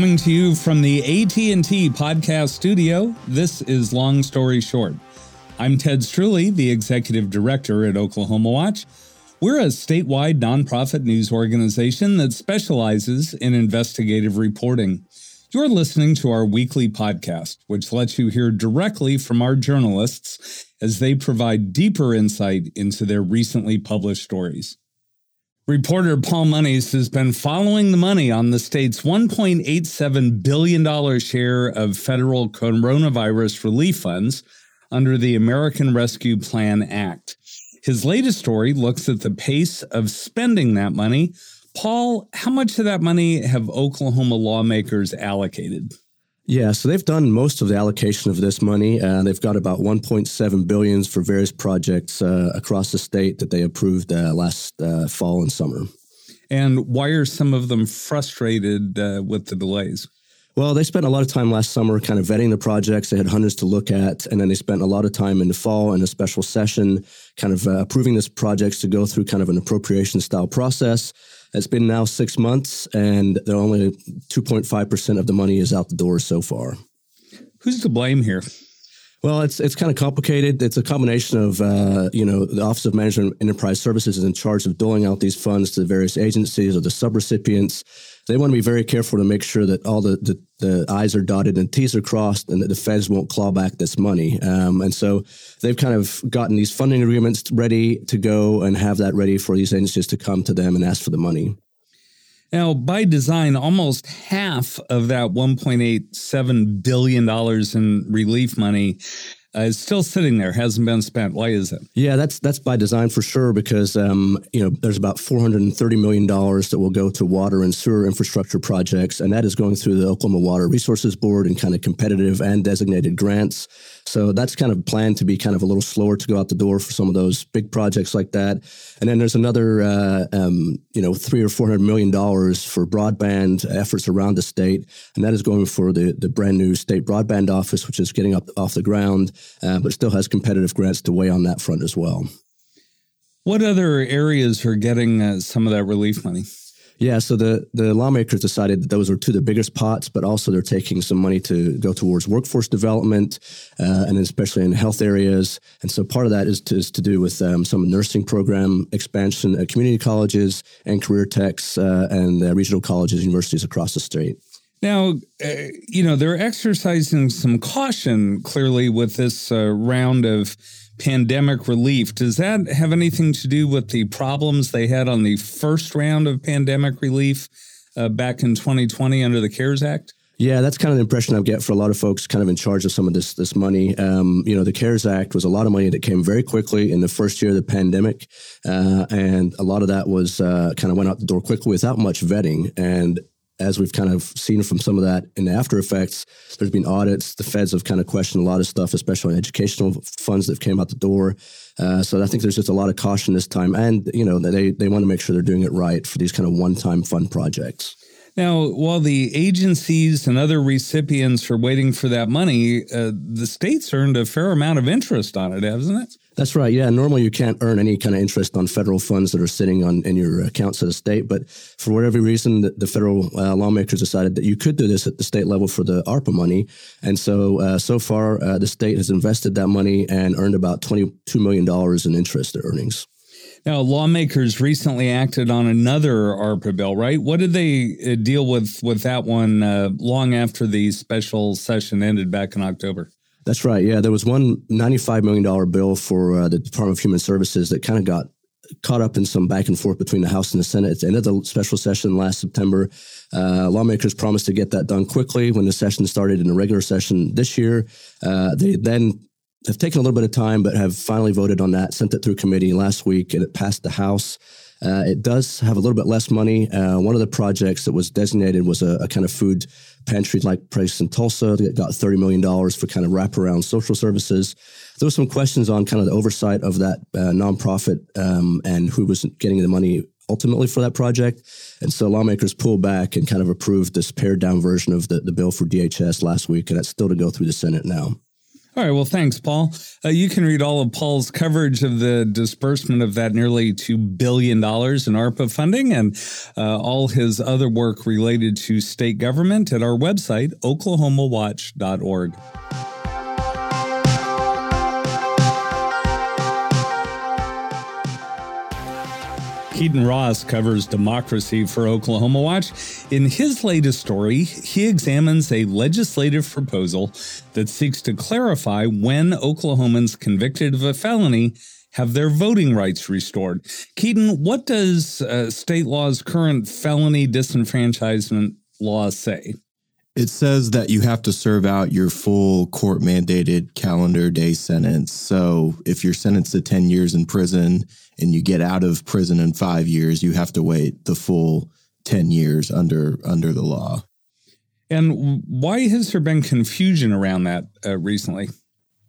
Coming to you from the AT&T podcast studio, this is Long Story Short. I'm Ted Streuli, the executive director at Oklahoma Watch. We're a statewide nonprofit news organization that specializes in investigative reporting. You're listening to our weekly podcast, which lets you hear directly from our journalists as they provide deeper insight into their recently published stories. Reporter Paul Monies has been following the money on the state's $1.87 billion share of federal coronavirus relief funds under the American Rescue Plan Act. His latest story looks at the pace of spending that money. Paul, how much of that money have Oklahoma lawmakers allocated? Yeah, so they've done most of the allocation of this money. Uh, they've got about 1.7 billions for various projects uh, across the state that they approved uh, last uh, fall and summer. And why are some of them frustrated uh, with the delays? Well, they spent a lot of time last summer kind of vetting the projects. They had hundreds to look at. And then they spent a lot of time in the fall in a special session, kind of uh, approving these projects to go through kind of an appropriation style process. It's been now six months, and they're only 2.5% of the money is out the door so far. Who's to blame here? Well, it's it's kind of complicated. It's a combination of uh, you know the Office of Management and Enterprise Services is in charge of doling out these funds to the various agencies or the subrecipients they want to be very careful to make sure that all the, the, the I's are dotted and T's are crossed and that the feds won't claw back this money. Um, and so they've kind of gotten these funding agreements ready to go and have that ready for these agencies to come to them and ask for the money. Now, by design, almost half of that $1.87 billion in relief money uh, is still sitting there, hasn't been spent. Why is it? Yeah, that's that's by design for sure because um, you know there's about 430 million dollars that will go to water and sewer infrastructure projects, and that is going through the Oklahoma Water Resources Board and kind of competitive and designated grants. So that's kind of planned to be kind of a little slower to go out the door for some of those big projects like that. And then there's another, uh, um, you know, three or four hundred million dollars for broadband efforts around the state, and that is going for the the brand new state broadband office, which is getting up off the ground, uh, but still has competitive grants to weigh on that front as well. What other areas are getting uh, some of that relief money? Yeah, so the the lawmakers decided that those were two of the biggest pots, but also they're taking some money to go towards workforce development, uh, and especially in health areas. And so part of that is to, is to do with um, some nursing program expansion at community colleges and career techs uh, and uh, regional colleges, universities across the state. Now, uh, you know, they're exercising some caution clearly with this uh, round of pandemic relief. Does that have anything to do with the problems they had on the first round of pandemic relief uh, back in 2020 under the CARES Act? Yeah, that's kind of the impression I get for a lot of folks kind of in charge of some of this this money. Um, you know, the CARES Act was a lot of money that came very quickly in the first year of the pandemic, uh, and a lot of that was uh, kind of went out the door quickly without much vetting. And as we've kind of seen from some of that in the after effects, there's been audits. The feds have kind of questioned a lot of stuff, especially on educational funds that came out the door. Uh, so I think there's just a lot of caution this time, and you know they they want to make sure they're doing it right for these kind of one-time fund projects. Now, while the agencies and other recipients are waiting for that money, uh, the state's earned a fair amount of interest on it, hasn't it? That's right. Yeah. Normally, you can't earn any kind of interest on federal funds that are sitting on in your accounts of the state. But for whatever reason, the, the federal uh, lawmakers decided that you could do this at the state level for the ARPA money. And so, uh, so far, uh, the state has invested that money and earned about $22 million in interest earnings. Now, lawmakers recently acted on another ARPA bill, right? What did they uh, deal with with that one uh, long after the special session ended back in October? That's right. Yeah, there was one $95 million bill for uh, the Department of Human Services that kind of got caught up in some back and forth between the House and the Senate. At the end of the special session last September, uh, lawmakers promised to get that done quickly when the session started in the regular session this year. Uh, they then have taken a little bit of time, but have finally voted on that, sent it through committee last week, and it passed the House. Uh, it does have a little bit less money. Uh, one of the projects that was designated was a, a kind of food pantry like place in Tulsa that got $30 million for kind of wraparound social services. There were some questions on kind of the oversight of that uh, nonprofit um, and who was getting the money ultimately for that project. And so lawmakers pulled back and kind of approved this pared down version of the, the bill for DHS last week, and that's still to go through the Senate now. All right. Well, thanks, Paul. Uh, you can read all of Paul's coverage of the disbursement of that nearly $2 billion in ARPA funding and uh, all his other work related to state government at our website, oklahomawatch.org. Keaton Ross covers democracy for Oklahoma Watch. In his latest story, he examines a legislative proposal that seeks to clarify when Oklahomans convicted of a felony have their voting rights restored. Keaton, what does uh, state law's current felony disenfranchisement law say? It says that you have to serve out your full court mandated calendar day sentence. So if you're sentenced to 10 years in prison and you get out of prison in five years, you have to wait the full 10 years under under the law. And why has there been confusion around that uh, recently?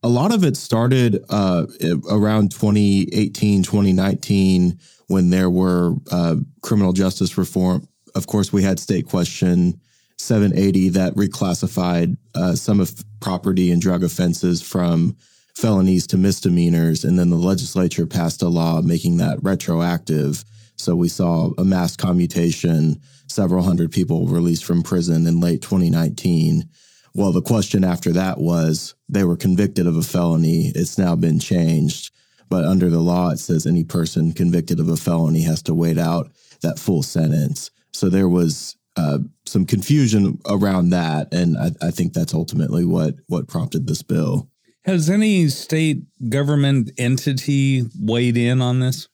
A lot of it started uh, around 2018, 2019, when there were uh, criminal justice reform. Of course, we had state question 780 that reclassified uh, some of property and drug offenses from felonies to misdemeanors. And then the legislature passed a law making that retroactive. So we saw a mass commutation, several hundred people released from prison in late 2019. Well, the question after that was they were convicted of a felony. It's now been changed. But under the law, it says any person convicted of a felony has to wait out that full sentence. So there was uh, some confusion around that, and I, I think that's ultimately what what prompted this bill. Has any state government entity weighed in on this?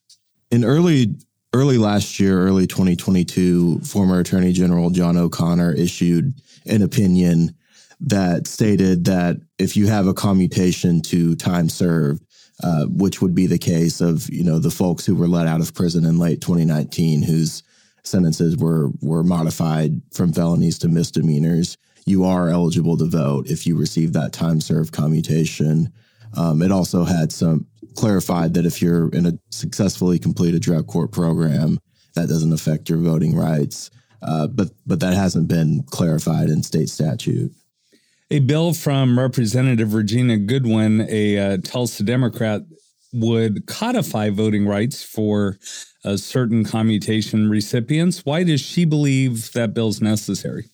In early early last year, early 2022, former Attorney General John O'Connor issued an opinion that stated that if you have a commutation to time served, uh, which would be the case of you know the folks who were let out of prison in late 2019, whose sentences were were modified from felonies to misdemeanors, you are eligible to vote if you receive that time served commutation. Um, it also had some clarified that if you're in a successfully completed drug court program, that doesn't affect your voting rights. Uh, but but that hasn't been clarified in state statute. A bill from Representative Regina Goodwin, a uh, Tulsa Democrat, would codify voting rights for certain commutation recipients. Why does she believe that bill's necessary?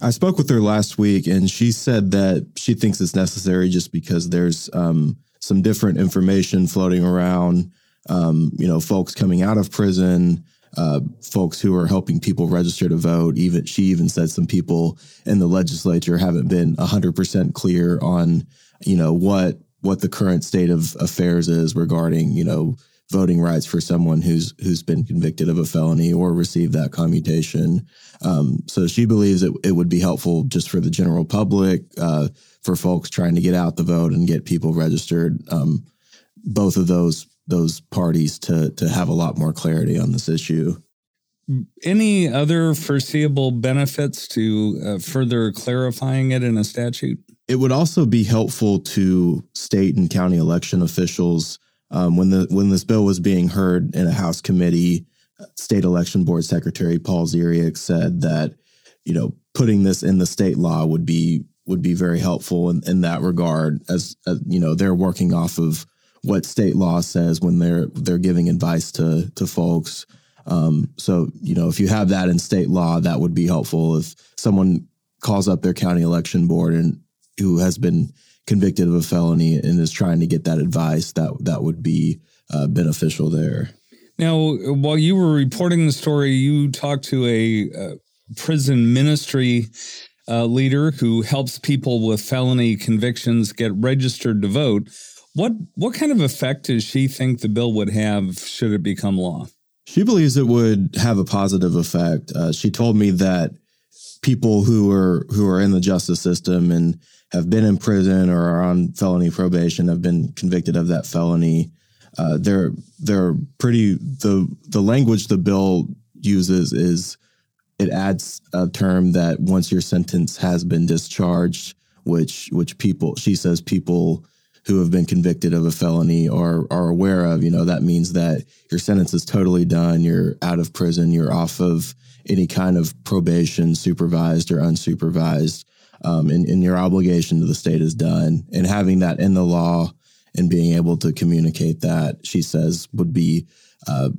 I spoke with her last week, and she said that she thinks it's necessary just because there's um, some different information floating around. Um, you know, folks coming out of prison, uh, folks who are helping people register to vote. Even she even said some people in the legislature haven't been hundred percent clear on, you know, what what the current state of affairs is regarding, you know, voting rights for someone who's who's been convicted of a felony or received that commutation. Um, so she believes it, it would be helpful just for the general public, uh, for folks trying to get out the vote and get people registered. Um, both of those those parties to to have a lot more clarity on this issue. Any other foreseeable benefits to uh, further clarifying it in a statute? It would also be helpful to state and county election officials um, when the when this bill was being heard in a House committee, State Election Board Secretary Paul Ziriax said that you know putting this in the state law would be would be very helpful in, in that regard. As, as you know, they're working off of what state law says when they're they're giving advice to to folks. Um, so you know, if you have that in state law, that would be helpful. If someone calls up their county election board and who has been convicted of a felony and is trying to get that advice, that that would be uh, beneficial there. Now, while you were reporting the story, you talked to a uh, prison ministry uh, leader who helps people with felony convictions get registered to vote. What what kind of effect does she think the bill would have should it become law? She believes it would have a positive effect. Uh, she told me that people who are who are in the justice system and have been in prison or are on felony probation have been convicted of that felony. Uh, they're they're pretty the the language the bill uses is it adds a term that once your sentence has been discharged, which which people she says people who have been convicted of a felony are are aware of. You know that means that your sentence is totally done. You're out of prison. You're off of any kind of probation, supervised or unsupervised. Um, and, and your obligation to the state is done. And having that in the law and being able to communicate that, she says, would be uh,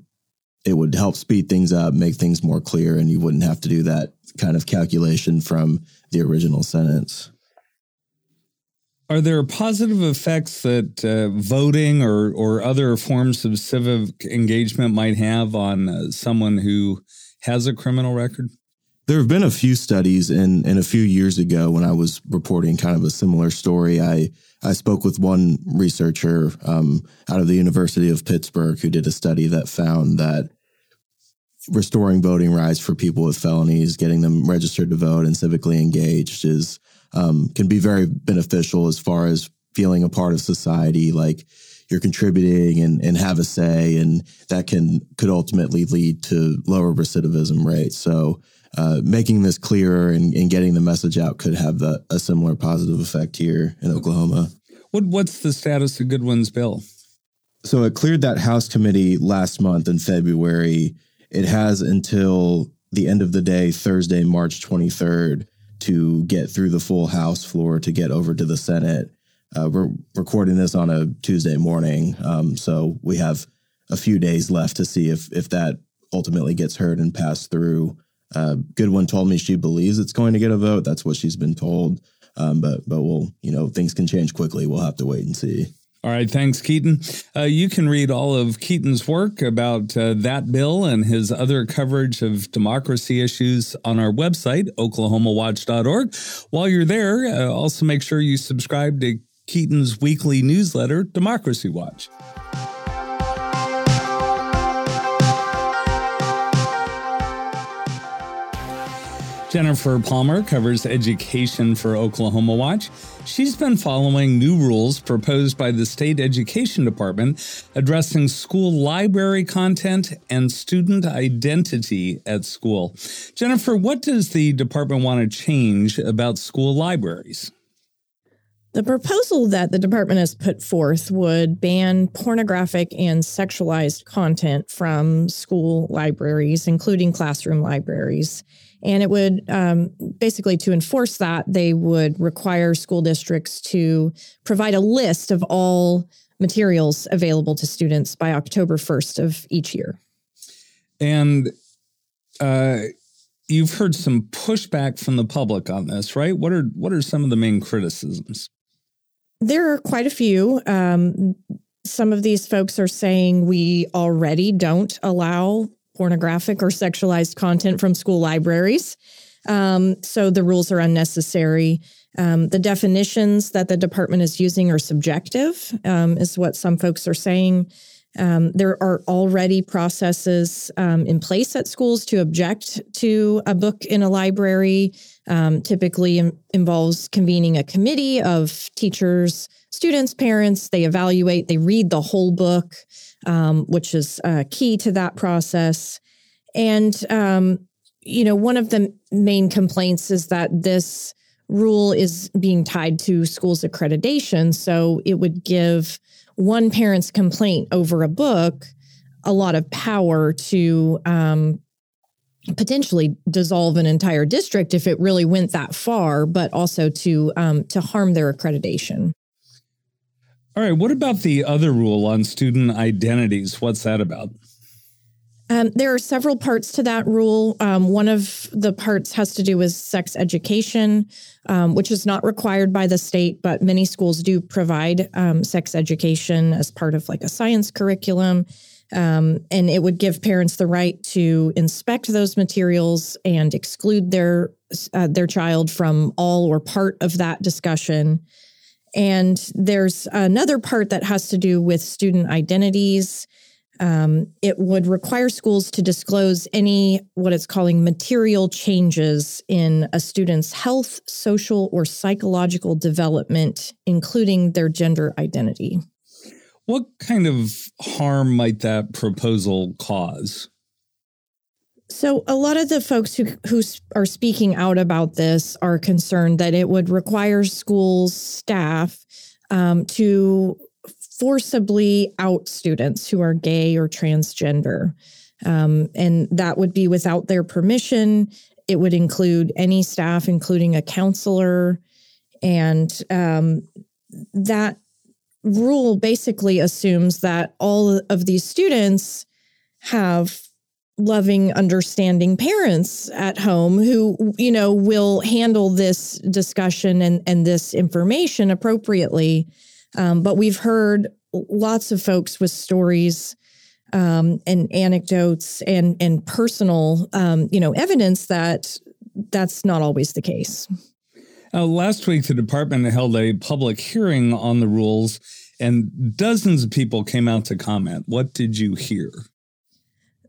it would help speed things up, make things more clear, and you wouldn't have to do that kind of calculation from the original sentence. Are there positive effects that uh, voting or, or other forms of civic engagement might have on uh, someone who has a criminal record? There have been a few studies, and, and a few years ago, when I was reporting kind of a similar story, I I spoke with one researcher um, out of the University of Pittsburgh who did a study that found that restoring voting rights for people with felonies, getting them registered to vote and civically engaged, is um, can be very beneficial as far as feeling a part of society, like you're contributing and, and have a say, and that can could ultimately lead to lower recidivism rates. So uh, making this clearer and, and, getting the message out could have the, a similar positive effect here in Oklahoma. What what's the status of Goodwin's bill? So it cleared that House committee last month in February. It has until the end of the day, Thursday, March 23rd, to get through the full House floor to get over to the Senate. Uh, we're recording this on a Tuesday morning, um, so we have a few days left to see if if that ultimately gets heard and passed through. Uh, Goodwin told me she believes it's going to get a vote. That's what she's been told. Um, but but we'll you know things can change quickly. We'll have to wait and see. All right, thanks, Keaton. Uh, you can read all of Keaton's work about uh, that bill and his other coverage of democracy issues on our website, oklahomawatch.org. While you're there, uh, also make sure you subscribe to Keaton's weekly newsletter, Democracy Watch. Jennifer Palmer covers education for Oklahoma Watch. She's been following new rules proposed by the state education department addressing school library content and student identity at school. Jennifer, what does the department want to change about school libraries? The proposal that the department has put forth would ban pornographic and sexualized content from school libraries, including classroom libraries. And it would um, basically, to enforce that, they would require school districts to provide a list of all materials available to students by October 1st of each year. And uh, you've heard some pushback from the public on this, right? What are what are some of the main criticisms? There are quite a few. Um, some of these folks are saying we already don't allow pornographic or sexualized content from school libraries. Um, so the rules are unnecessary. Um, the definitions that the department is using are subjective, um, is what some folks are saying. Um, there are already processes um, in place at schools to object to a book in a library. Um, typically involves convening a committee of teachers, students, parents. They evaluate, they read the whole book um, which is uh, key to that process. And, um, you know, one of the main complaints is that this rule is being tied to schools' accreditation. So it would give one parent's complaint over a book a lot of power to um, potentially dissolve an entire district if it really went that far, but also to um, to harm their accreditation. All right. What about the other rule on student identities? What's that about? Um, there are several parts to that rule. Um, one of the parts has to do with sex education, um, which is not required by the state, but many schools do provide um, sex education as part of like a science curriculum. Um, and it would give parents the right to inspect those materials and exclude their uh, their child from all or part of that discussion. And there's another part that has to do with student identities. Um, it would require schools to disclose any what it's calling material changes in a student's health, social, or psychological development, including their gender identity. What kind of harm might that proposal cause? So, a lot of the folks who, who are speaking out about this are concerned that it would require schools staff um, to forcibly out students who are gay or transgender. Um, and that would be without their permission. it would include any staff, including a counselor. And um, that rule basically assumes that all of these students have loving understanding parents at home who you know will handle this discussion and and this information appropriately. Um, but we've heard lots of folks with stories um, and anecdotes and and personal um, you know evidence that that's not always the case. Uh, last week the department held a public hearing on the rules and dozens of people came out to comment. What did you hear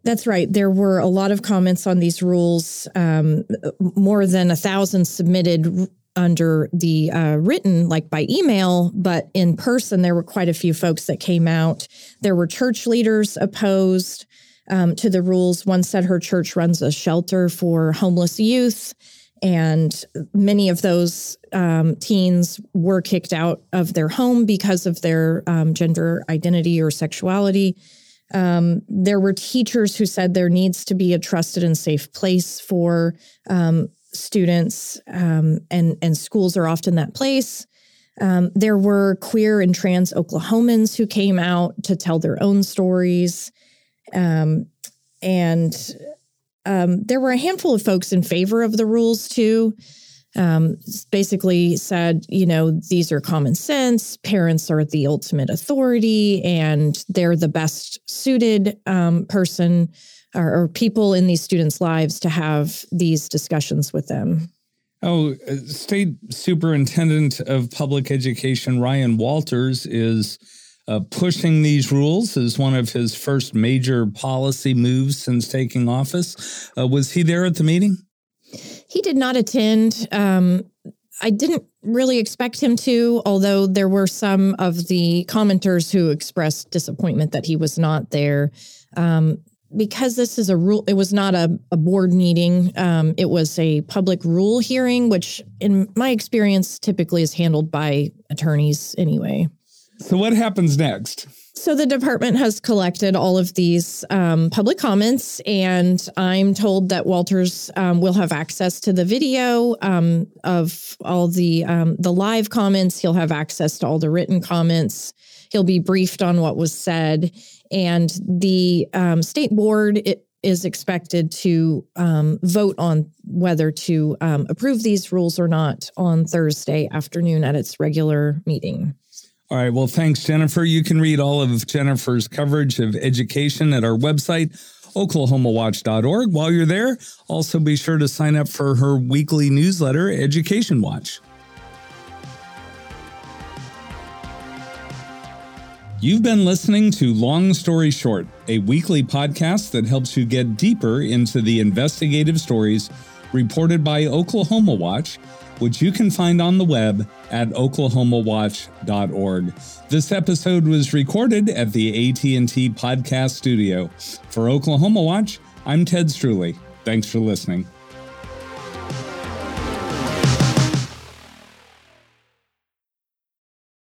that's right. There were a lot of comments on these rules. Um, more than a thousand submitted under the uh, written, like by email, but in person, there were quite a few folks that came out. There were church leaders opposed um, to the rules. One said her church runs a shelter for homeless youth, and many of those um, teens were kicked out of their home because of their um, gender identity or sexuality. Um, there were teachers who said there needs to be a trusted and safe place for um, students, um, and and schools are often that place. Um, there were queer and trans Oklahomans who came out to tell their own stories, um, and um, there were a handful of folks in favor of the rules too um, basically said, you know, these are common sense. Parents are the ultimate authority, and they're the best suited um, person or, or, people in these students' lives to have these discussions with them. Oh, uh, State Superintendent of Public Education Ryan Walters is uh, pushing these rules as one of his first major policy moves since taking office. Uh, was he there at the meeting? He did not attend. Um, I didn't really expect him to, although there were some of the commenters who expressed disappointment that he was not there. Um, because this is a rule, it was not a, a board meeting. Um, it was a public rule hearing, which, in my experience, typically is handled by attorneys anyway. So, what happens next? So the department has collected all of these um, public comments, and I'm told that Walters um, will have access to the video um, of all the um, the live comments. He'll have access to all the written comments. He'll be briefed on what was said, and the um, state board is expected to um, vote on whether to approve these rules or not on Thursday afternoon at its regular meeting. All right. Well, thanks, Jennifer. You can read all of Jennifer's coverage of education at our website, oklahomawatch.org. While you're there, also be sure to sign up for her weekly newsletter, Education Watch. You've been listening to Long Story Short, a weekly podcast that helps you get deeper into the investigative stories reported by Oklahoma Watch which you can find on the web at oklahomawatch.org. This episode was recorded at the AT&T Podcast Studio. For Oklahoma Watch, I'm Ted Streuli. Thanks for listening.